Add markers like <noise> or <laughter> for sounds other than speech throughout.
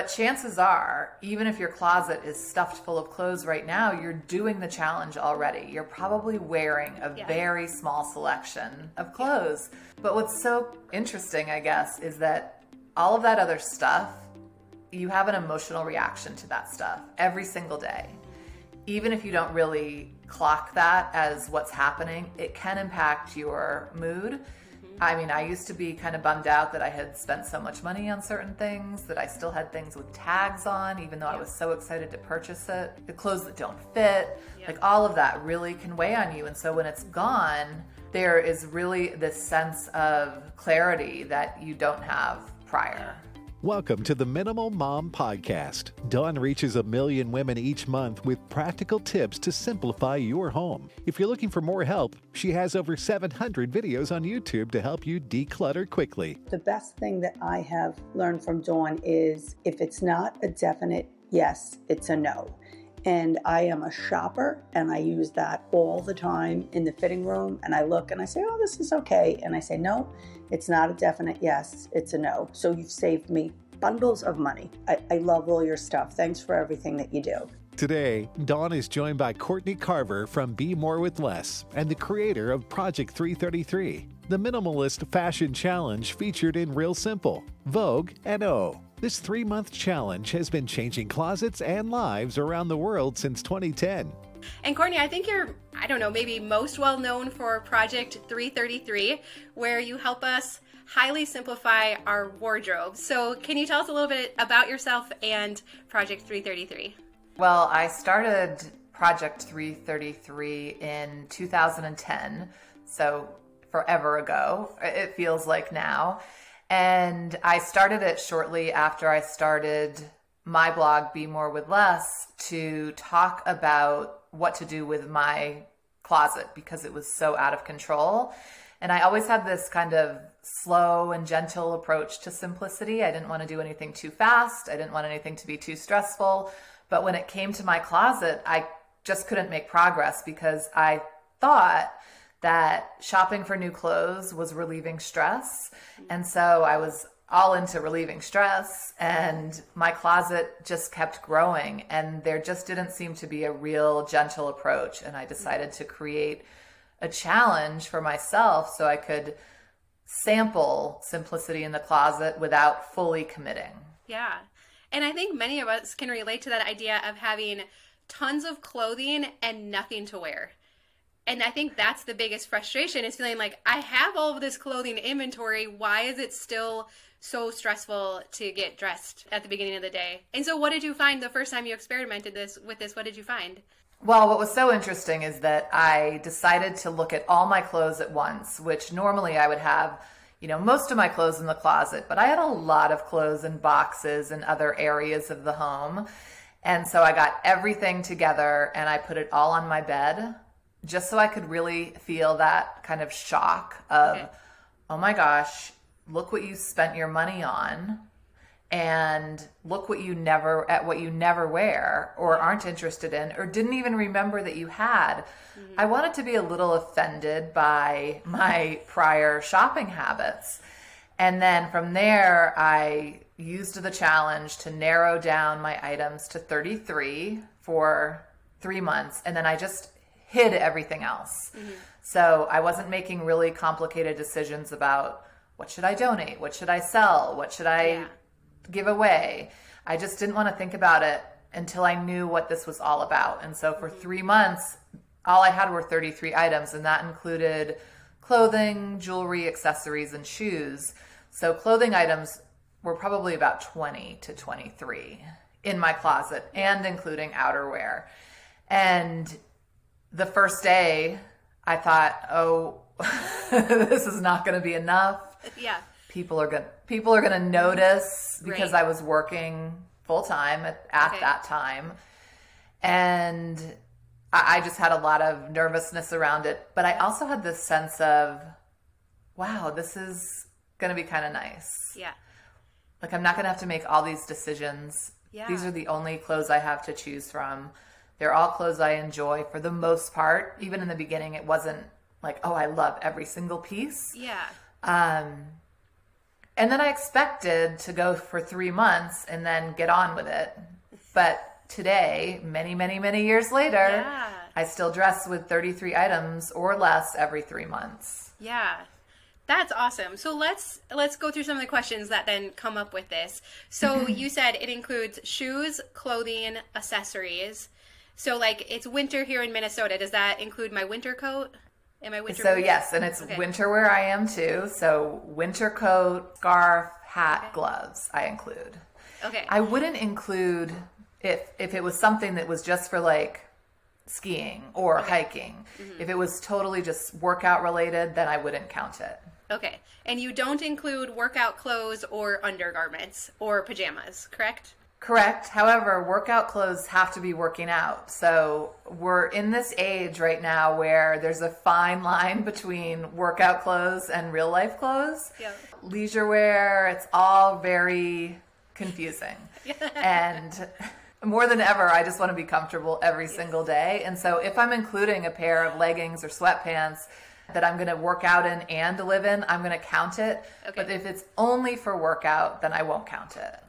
But chances are, even if your closet is stuffed full of clothes right now, you're doing the challenge already. You're probably wearing a Yeah. very small selection of clothes. But what's so interesting, I guess, is that all of that other stuff, you have an emotional reaction to that stuff every single day. Even if you don't really clock that as what's happening, it can impact your mood. I mean, I used to be kind of bummed out that I had spent so much money on certain things, that I still had things with tags on, even though I was so excited to purchase it. The clothes that don't fit, like all of that really can weigh on you. And so when it's gone, there is really this sense of clarity that you don't have prior. Welcome to the Minimal Mom Podcast. Dawn reaches a million women each month with practical tips to simplify your home. If you're looking for more help, she has over 700 videos on YouTube to help you declutter quickly. The best thing that I have learned from Dawn is if it's not a definite yes, it's a no. And I am a shopper and I use that all the time in the fitting room. And I look and I say, oh, this is okay. And I say, no, it's not a definite yes, it's a no. So you've saved me bundles of money. I, I love all your stuff. Thanks for everything that you do. Today, Dawn is joined by Courtney Carver from Be More with Less and the creator of Project 333, the minimalist fashion challenge featured in Real Simple, Vogue, and O. This three month challenge has been changing closets and lives around the world since 2010. And Courtney, I think you're, I don't know, maybe most well known for Project 333, where you help us highly simplify our wardrobe. So, can you tell us a little bit about yourself and Project 333? Well, I started Project 333 in 2010, so forever ago. It feels like now. And I started it shortly after I started my blog, Be More with Less, to talk about what to do with my closet because it was so out of control. And I always had this kind of slow and gentle approach to simplicity. I didn't want to do anything too fast, I didn't want anything to be too stressful. But when it came to my closet, I just couldn't make progress because I thought that shopping for new clothes was relieving stress. Mm-hmm. And so I was all into relieving stress, and my closet just kept growing. And there just didn't seem to be a real gentle approach. And I decided to create a challenge for myself so I could sample simplicity in the closet without fully committing. Yeah. And I think many of us can relate to that idea of having tons of clothing and nothing to wear. And I think that's the biggest frustration is feeling like I have all of this clothing inventory. Why is it still so stressful to get dressed at the beginning of the day? And so what did you find the first time you experimented this with this? What did you find? Well, what was so interesting is that I decided to look at all my clothes at once, which normally I would have, you know, most of my clothes in the closet, but I had a lot of clothes in boxes and other areas of the home. And so I got everything together and I put it all on my bed just so I could really feel that kind of shock of, Okay. oh my gosh, look what you spent your money on and look what you never at what you never wear or aren't interested in or didn't even remember that you had. Mm-hmm. I wanted to be a little offended by <laughs> my prior shopping habits. And then from there I used the challenge to narrow down my items to 33 for 3 months and then I just hid everything else. Mm-hmm. So I wasn't making really complicated decisions about what should I donate? What should I sell? What should I Yeah. give away. I just didn't want to think about it until I knew what this was all about. And so for mm-hmm. three months, all I had were 33 items, and that included clothing, jewelry, accessories, and shoes. So clothing items were probably about 20 to 23 in my closet, and including outerwear. And the first day, I thought, oh, <laughs> this is not going to be enough Yeah. people are gonna people are gonna notice because Right. I was working full time at, at Okay. that time, and I, I just had a lot of nervousness around it. But I also had this sense of, wow, this is gonna be kind of nice. Yeah. Like I'm not gonna have to make all these decisions. Yeah. These are the only clothes I have to choose from. They're all clothes I enjoy for the most part. Even in the beginning, it wasn't like, oh, I love every single piece. Yeah. Um, And then I expected to go for three months and then get on with it. But today, many, many, many years later, Yeah. I still dress with 33 items or less every three months. Yeah. That's awesome. So let's let's go through some of the questions that then come up with this. So <laughs> you said it includes shoes, clothing, accessories. So like it's winter here in Minnesota. Does that include my winter coat? And my winter So yes, and it's Okay. winter where I am too. So winter coat, scarf, hat, gloves I include. Okay. I wouldn't include if if it was something that was just for like skiing or hiking. Mm-hmm. If it was totally just workout related, then I wouldn't count it. okay. And you don't include workout clothes or undergarments or pajamas, correct? Correct. However, workout clothes have to be working out. So we're in this age right now where there's a fine line <laughs> between workout clothes and real life clothes. Yeah. Leisure wear, it's all very confusing. <laughs> and more than ever, I just want to be comfortable every single day. And so if I'm including a pair of leggings or sweatpants that I'm going to work out in and live in, I'm going to count it. Okay. But if it's only for workout, then I won't count it.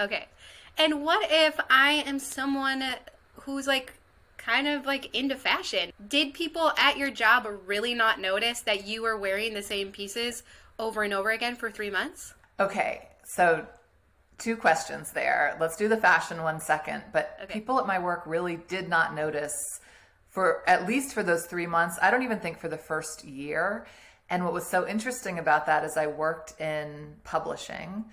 Okay. And what if I am someone who's like kind of like into fashion? Did people at your job really not notice that you were wearing the same pieces over and over again for three months? Okay, so two questions there. Let's do the fashion one second. But Okay. people at my work really did not notice for at least for those three months. I don't even think for the first year. And what was so interesting about that is I worked in publishing.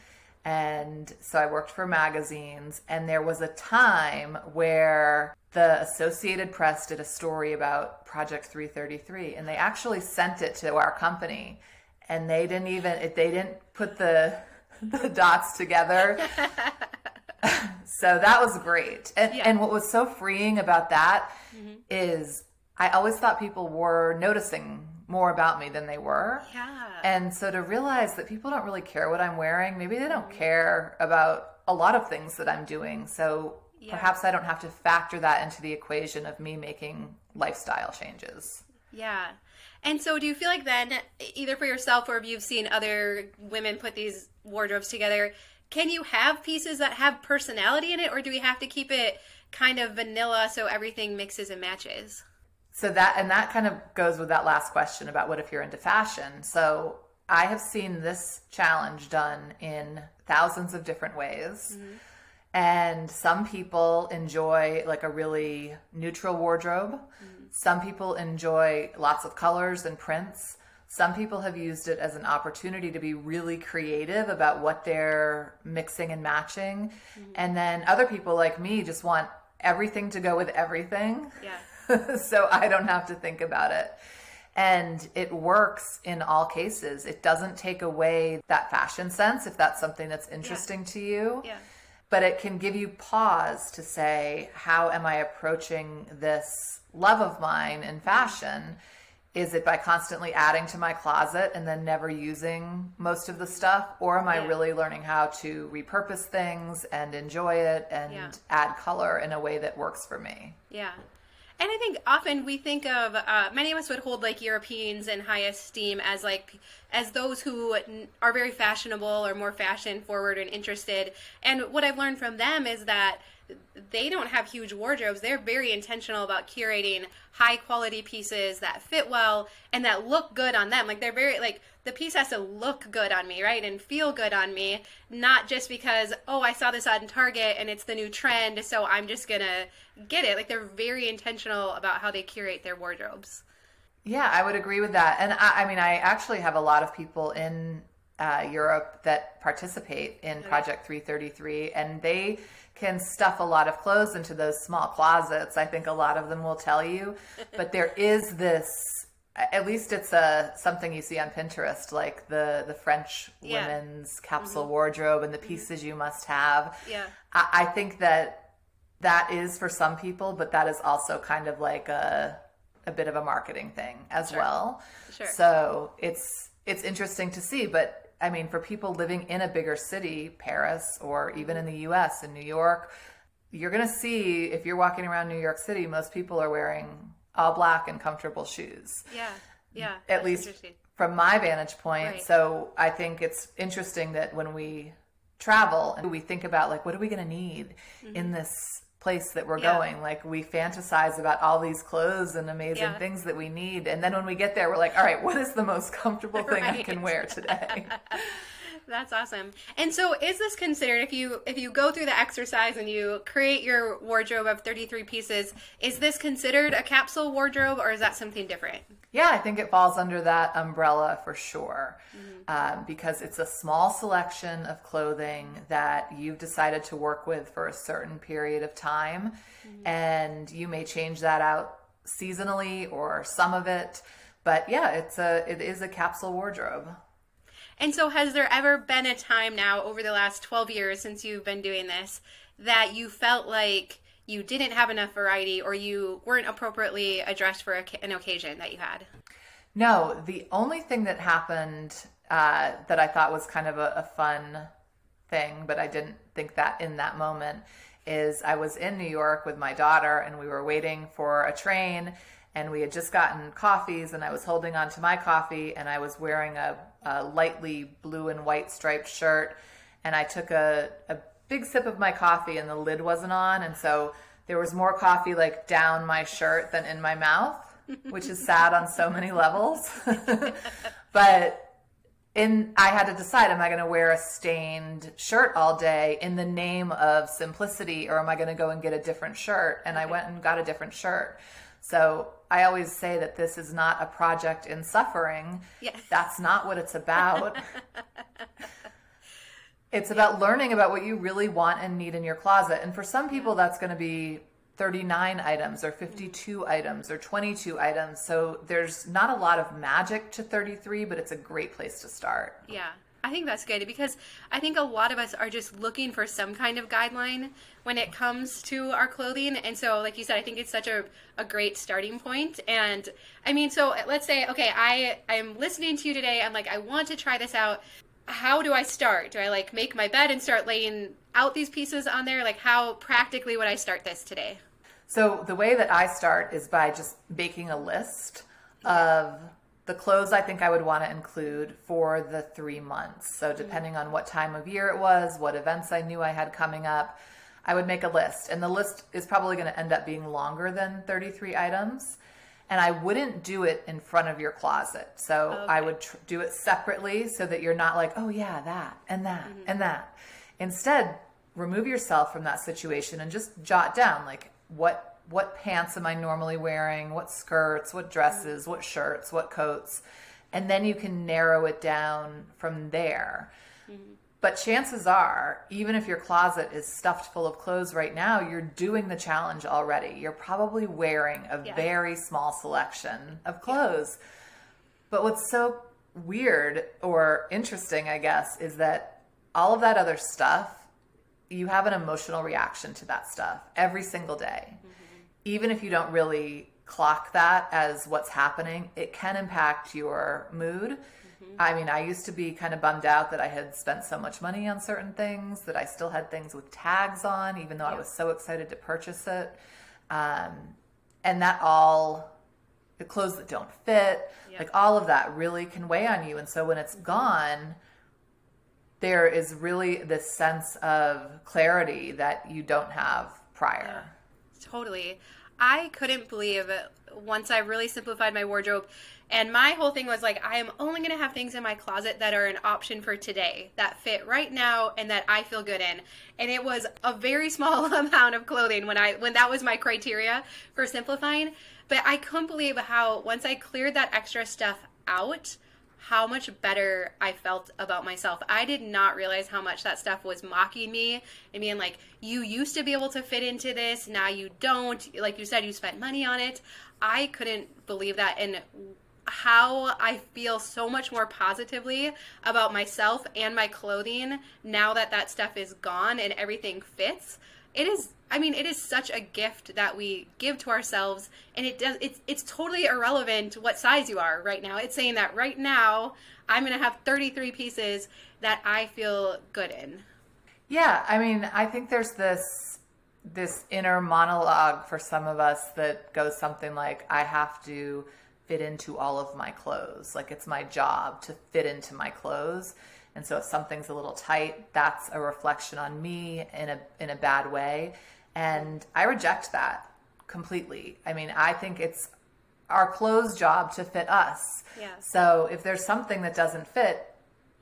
And so I worked for magazines, and there was a time where the Associated Press did a story about Project 333, and they actually sent it to our company, and they didn't even if they didn't put the <laughs> the dots together. <laughs> so that was great, and Yeah. and what was so freeing about that mm-hmm. is I always thought people were noticing more about me than they were. Yeah. And so to realize that people don't really care what I'm wearing, maybe they don't care about a lot of things that I'm doing. So perhaps I don't have to factor that into the equation of me making lifestyle changes. Yeah. And so do you feel like then, either for yourself or if you've seen other women put these wardrobes together, can you have pieces that have personality in it or do we have to keep it kind of vanilla so everything mixes and matches? So that and that kind of goes with that last question about what if you're into fashion. So I have seen this challenge done in thousands of different ways. Mm-hmm. And some people enjoy like a really neutral wardrobe. Mm-hmm. Some people enjoy lots of colors and prints. Some people have used it as an opportunity to be really creative about what they're mixing and matching. Mm-hmm. And then other people like me just want everything to go with everything Yeah. <laughs> so I don't have to think about it. And it works in all cases. It doesn't take away that fashion sense if that's something that's interesting to you. Yeah. But it can give you pause to say, how am I approaching this love of mine in fashion? Is it by constantly adding to my closet and then never using most of the stuff? Or am I Yeah. really learning how to repurpose things and enjoy it and Yeah. add color in a way that works for me? Yeah. And I think often we think of uh, many of us would hold like Europeans in high esteem as like as those who are very fashionable or more fashion forward and interested. And what I've learned from them is that they don't have huge wardrobes. They're very intentional about curating high quality pieces that fit well and that look good on them. Like they're very like the piece has to look good on me, right? And feel good on me, not just because oh, I saw this on Target and it's the new trend, so I'm just going to get it. Like they're very intentional about how they curate their wardrobes. Yeah, I would agree with that. And I, I mean, I actually have a lot of people in uh, Europe that participate in Project 333, and they can stuff a lot of clothes into those small closets. I think a lot of them will tell you. <laughs> But there is this. At least it's a something you see on Pinterest, like the the French Yeah. women's capsule wardrobe and the pieces you must have. Yeah. I, I think that that is for some people, but that is also kind of like a a bit of a marketing thing as well. Sure. So it's it's interesting to see, but I mean, for people living in a bigger city, Paris, or even in the U.S. in New York, you're going to see if you're walking around New York City, most people are wearing all black and comfortable shoes. Yeah. Yeah. At least from my vantage point. Right. So I think it's interesting that when we travel and we think about like what are we going to need mm-hmm. in this place that we're. Yeah. going like we fantasize about all these clothes and amazing Yeah. things that we need and then when we get there we're like all right what is the most comfortable <laughs> thing i can wear today <laughs> That's awesome. And so is this considered if you if you go through the exercise and you create your wardrobe of 33 pieces, is this considered a capsule wardrobe or is that something different? Yeah, I think it falls under that umbrella for sure. Um, because it's a small selection of clothing that you've decided to work with for a certain period of time. And you may change that out seasonally or some of it. But yeah, it's a it is a capsule wardrobe. And so has there ever been a time now over the last 12 years since you've been doing this that you felt like you didn't have enough variety or you weren't appropriately addressed for an occasion that you had? No, the only thing that happened uh, that I thought was kind of a, a fun thing, but I didn't think that in that moment, is I was in New York with my daughter and we were waiting for a train and we had just gotten coffees and I was holding on to my coffee and I was wearing a, a lightly blue and white striped shirt. And I took a, a big sip of my coffee and the lid wasn't on. And so there was more coffee like down my shirt than in my mouth which is sad on so many levels. <laughs> But in I had to decide am I going to wear a stained shirt all day in the name of simplicity or am I going to go and get a different shirt? And I went and got a different shirt. So I always say that this is not a project in suffering. Yes. that's not what it's about. <laughs> It's about learning about what you really want and need in your closet. And for some people that's going to be 39 items or 52 mm-hmm. items or 22 items. So there's not a lot of magic to 33 but it's a great place to start. Yeah, I think that's good because I think a lot of us are just looking for some kind of guideline when it comes to our clothing. And so, like you said, I think it's such a, a great starting point. And I mean, so let's say, okay, I I'm listening to you today. I'm like, I want to try this out. How do I start? Do I like make my bed and start laying out these pieces on there? Like, how practically would I start this today? So the way that I start is by just making a list of the clothes I think I would want to include for the three months. So mm-hmm. depending on what time of year it was, what events I knew I had coming up, I would make a list. And the list is probably going to end up being longer than 33 items. And I wouldn't do it in front of your closet. So I would tr- do it separately so that you're not like, oh yeah, that and that mm-hmm. and that. Instead, remove yourself from that situation and just jot down like what what pants am I normally wearing, what skirts, what dresses, what shirts, what coats, and then you can narrow it down from there. Mm-hmm. But chances are, even if your closet is stuffed full of clothes right now, you're doing the challenge already. You're probably wearing a Yeah. very small selection of clothes. But what's so weird or interesting, I guess, is that all of that other stuff, you have an emotional reaction to that stuff every single day. Mm-hmm. Even if you don't really clock that as what's happening, it can impact your mood. I mean, I used to be kind of bummed out that I had spent so much money on certain things, that I still had things with tags on, even though I was so excited to purchase it. Um, and that all the clothes that don't fit, like all of that really can weigh on you. And so when it's gone, there is really this sense of clarity that you don't have prior. Totally. I couldn't believe once I really simplified my wardrobe. And my whole thing was like, I am only going to have things in my closet that are an option for today, that fit right now, and that I feel good in. And it was a very <laughs> small <laughs> amount of clothing when I when that was my criteria for simplifying. But I couldn't believe how once I cleared that extra stuff out, how much better I felt about myself. I did not realize how much that stuff was mocking me and being like, you used to be able to fit into this, now you don't. Like you said, you spent money on it. I couldn't believe that. And how I feel so much more positively about myself and my clothing now that that stuff is gone and everything fits. It is I mean, it is such a gift that we give to ourselves, and it does. It's it's totally irrelevant what size you are right now. It's saying that right now I'm gonna have 33 pieces that I feel good in. Yeah, I mean, I think there's this this inner monologue for some of us that goes something like I have to fit into all of my clothes. Like it's my job to fit into my clothes. And so if something's a little tight, that's a reflection on me in a in a bad way. And I reject that completely. I mean, I think it's our clothes job to fit us. Yeah. So if there's something that doesn't fit,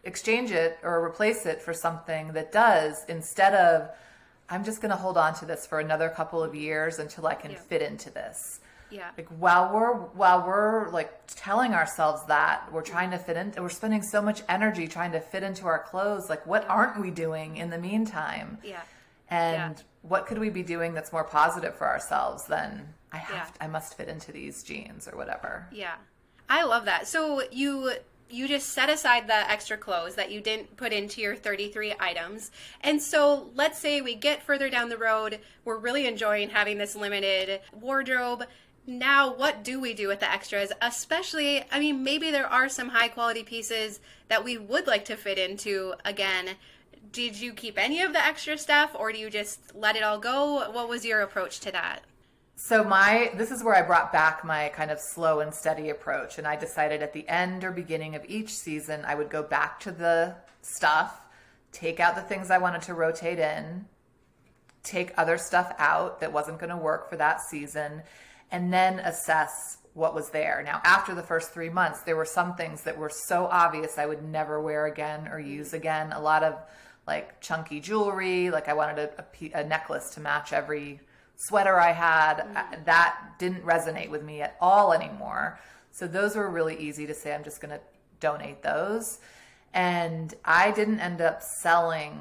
exchange it or replace it for something that does instead of I'm just going to hold on to this for another couple of years until I can Yeah. fit into this. Yeah. Like while we're while we're like telling ourselves that we're trying to fit in, we're spending so much energy trying to fit into our clothes. Like what aren't we doing in the meantime? Yeah. And Yeah. what could we be doing that's more positive for ourselves than I have Yeah. I must fit into these jeans or whatever. Yeah. I love that. So you you just set aside the extra clothes that you didn't put into your 33 items. And so let's say we get further down the road, we're really enjoying having this limited wardrobe. Now, what do we do with the extras? Especially, I mean, maybe there are some high quality pieces that we would like to fit into again. Did you keep any of the extra stuff or do you just let it all go? What was your approach to that? So my this is where I brought back my kind of slow and steady approach and I decided at the end or beginning of each season I would go back to the stuff, take out the things I wanted to rotate in, take other stuff out that wasn't going to work for that season and then assess what was there. Now, after the first 3 months, there were some things that were so obvious I would never wear again or use again. A lot of like chunky jewelry, like I wanted a, a, a necklace to match every sweater I had. Uh, That didn't resonate with me at all anymore. So those were really easy to say I'm just going to donate those. And I didn't end up selling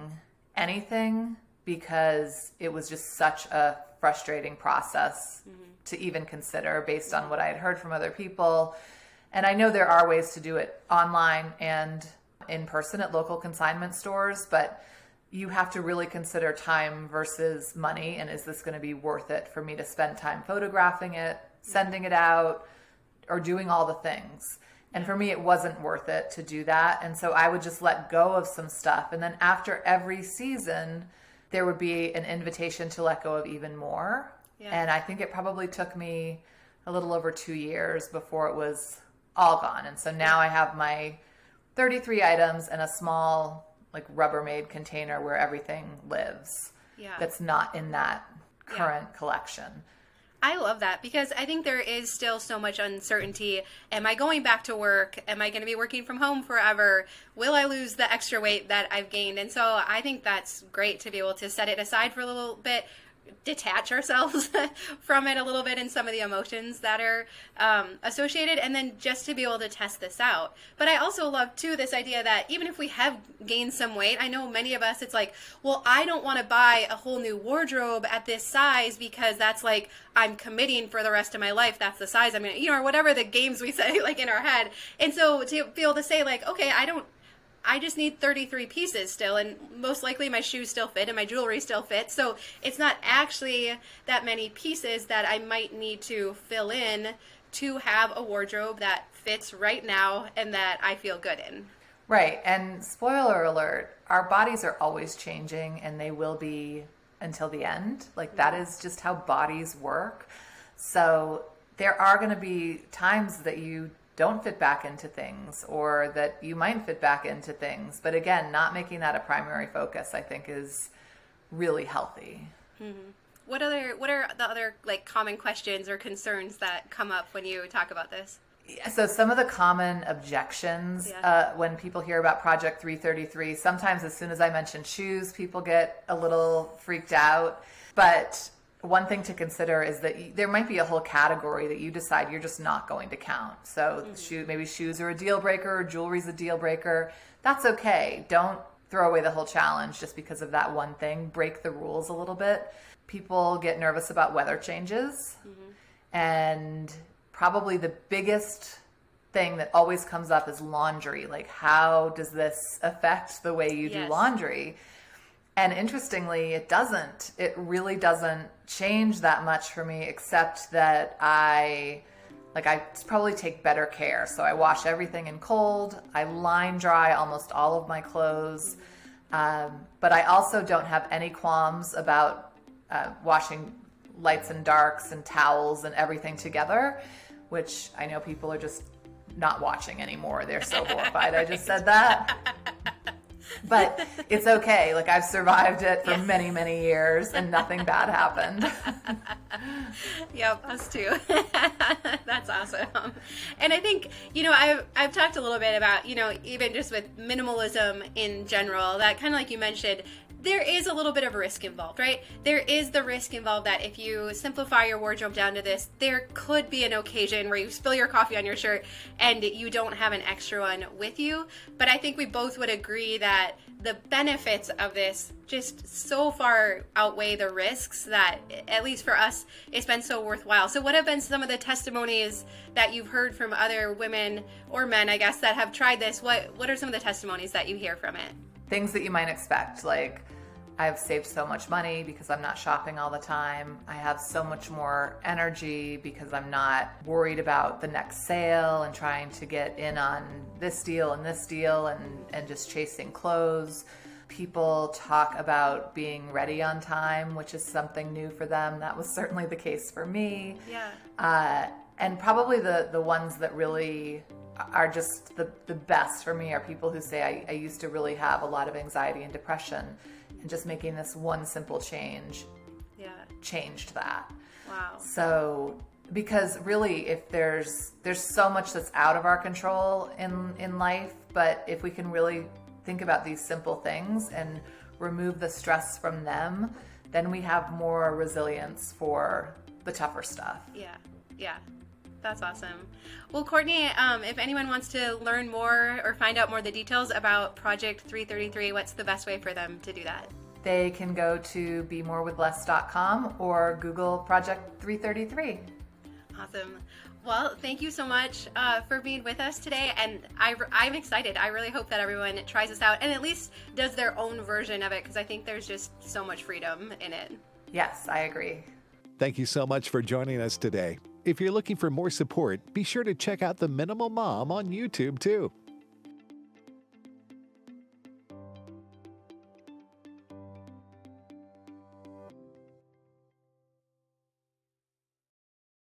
anything because it was just such a frustrating process mm-hmm. to even consider based on what I had heard from other people. And I know there are ways to do it online and in person at local consignment stores, but you have to really consider time versus money. And is this going to be worth it for me to spend time photographing it, mm-hmm. sending it out, or doing all the things? And for me, it wasn't worth it to do that. And so I would just let go of some stuff. And then after every season, there would be an invitation to let go of even more. Yeah. And I think it probably took me a little over two years before it was all gone. And so now I have my 33 items and a small, like Rubbermaid container where everything lives Yeah. that's not in that current collection. I love that because I think there is still so much uncertainty. Am I going back to work? Am I going to be working from home forever? Will I lose the extra weight that I've gained? And so I think that's great to be able to set it aside for a little bit, detach ourselves <laughs> from it a little bit and some of the emotions that are um, associated, and then just to be able to test this out. But I also love too this idea that even if we have gained some weight, I know many of us, it's like, well, I don't want to buy a whole new wardrobe at this size because that's like I'm committing for the rest of my life. That's the size I'm gonna, you know, or whatever the games we <laughs> say like in our head. And so to be able to say like, okay, I don't I just need 33 pieces still, and most likely my shoes still fit and my jewelry still fits. So it's not actually that many pieces that I might need to fill in to have a wardrobe that fits right now and that I feel good in. Right. And spoiler alert, our bodies are always changing and they will be until the end. Like that is just how bodies work. So there are going to be times that you don't fit back into things or that you might fit back into things. But again, not making that a primary focus, I think, is really healthy. What other what are the other like common questions or concerns that come up when you talk about this? Yeah, So some of the common objections Yeah. uh, when people hear about Project 333, sometimes as soon as I mention shoes, people get a little freaked out. But one thing to consider is that there might be a whole category that you decide you're just not going to count. So mm-hmm. shoe, maybe shoes are a deal breaker, or jewelry's a deal breaker. That's okay. Don't throw away the whole challenge just because of that one thing. Break the rules a little bit. People get nervous about weather changes. Mm-hmm. And probably the biggest thing that always comes up is laundry. Like, how does this affect the way you Yes. do laundry? And interestingly, it doesn't. It really doesn't change that much for me, except that I. Like I probably take better care. So I wash everything in cold. I line dry almost all of my clothes. Um, but I also don't have any qualms about uh, washing lights and darks and towels and everything together, which I know people are just not watching anymore. They're so <laughs> horrified. I just said that. <laughs> But it's okay. Like I've survived it for many, many years and nothing bad happened. <laughs> yep, us too. <laughs> That's awesome. And I think, you know, I've, I've talked a little bit about, you know, even just with minimalism in general, that kind of like you mentioned, there is a little bit of risk involved, right? There is the risk involved that if you simplify your wardrobe down to this, there could be an occasion where you spill your coffee on your shirt and you don't have an extra one with you. But I think we both would agree that the benefits of this just so far outweigh the risks that, at least for us, it's been so worthwhile. So, what have been some of the testimonies that you've heard from other women or men, I guess, that have tried this? What What are some of the testimonies that you hear from it? Things that you might expect, like I've saved so much money because I'm not shopping all the time. I have so much more energy because I'm not worried about the next sale and trying to get in on this deal and this deal and, and just chasing clothes. People talk about being ready on time, which is something new for them. That was certainly the case for me. Yeah. Uh, and probably the, the ones that really are just the, the best for me are people who say, I, I used to really have a lot of anxiety and depression and just making this one simple change yeah. changed that. Wow. So because really if there's there's so much that's out of our control in in life but if we can really think about these simple things and remove the stress from them then we have more resilience for the tougher stuff. Yeah. Yeah that's awesome. Well, Courtney, um, if anyone wants to learn more or find out more of the details about Project 333, what's the best way for them to do that? They can go to bemorewithless.com or Google Project 333. Awesome. Well, thank you so much uh, for being with us today. And I, I'm excited. I really hope that everyone tries this out and at least does their own version of it because I think there's just so much freedom in it. Yes, I agree. Thank you so much for joining us today. If you're looking for more support, be sure to check out The Minimal Mom on YouTube too.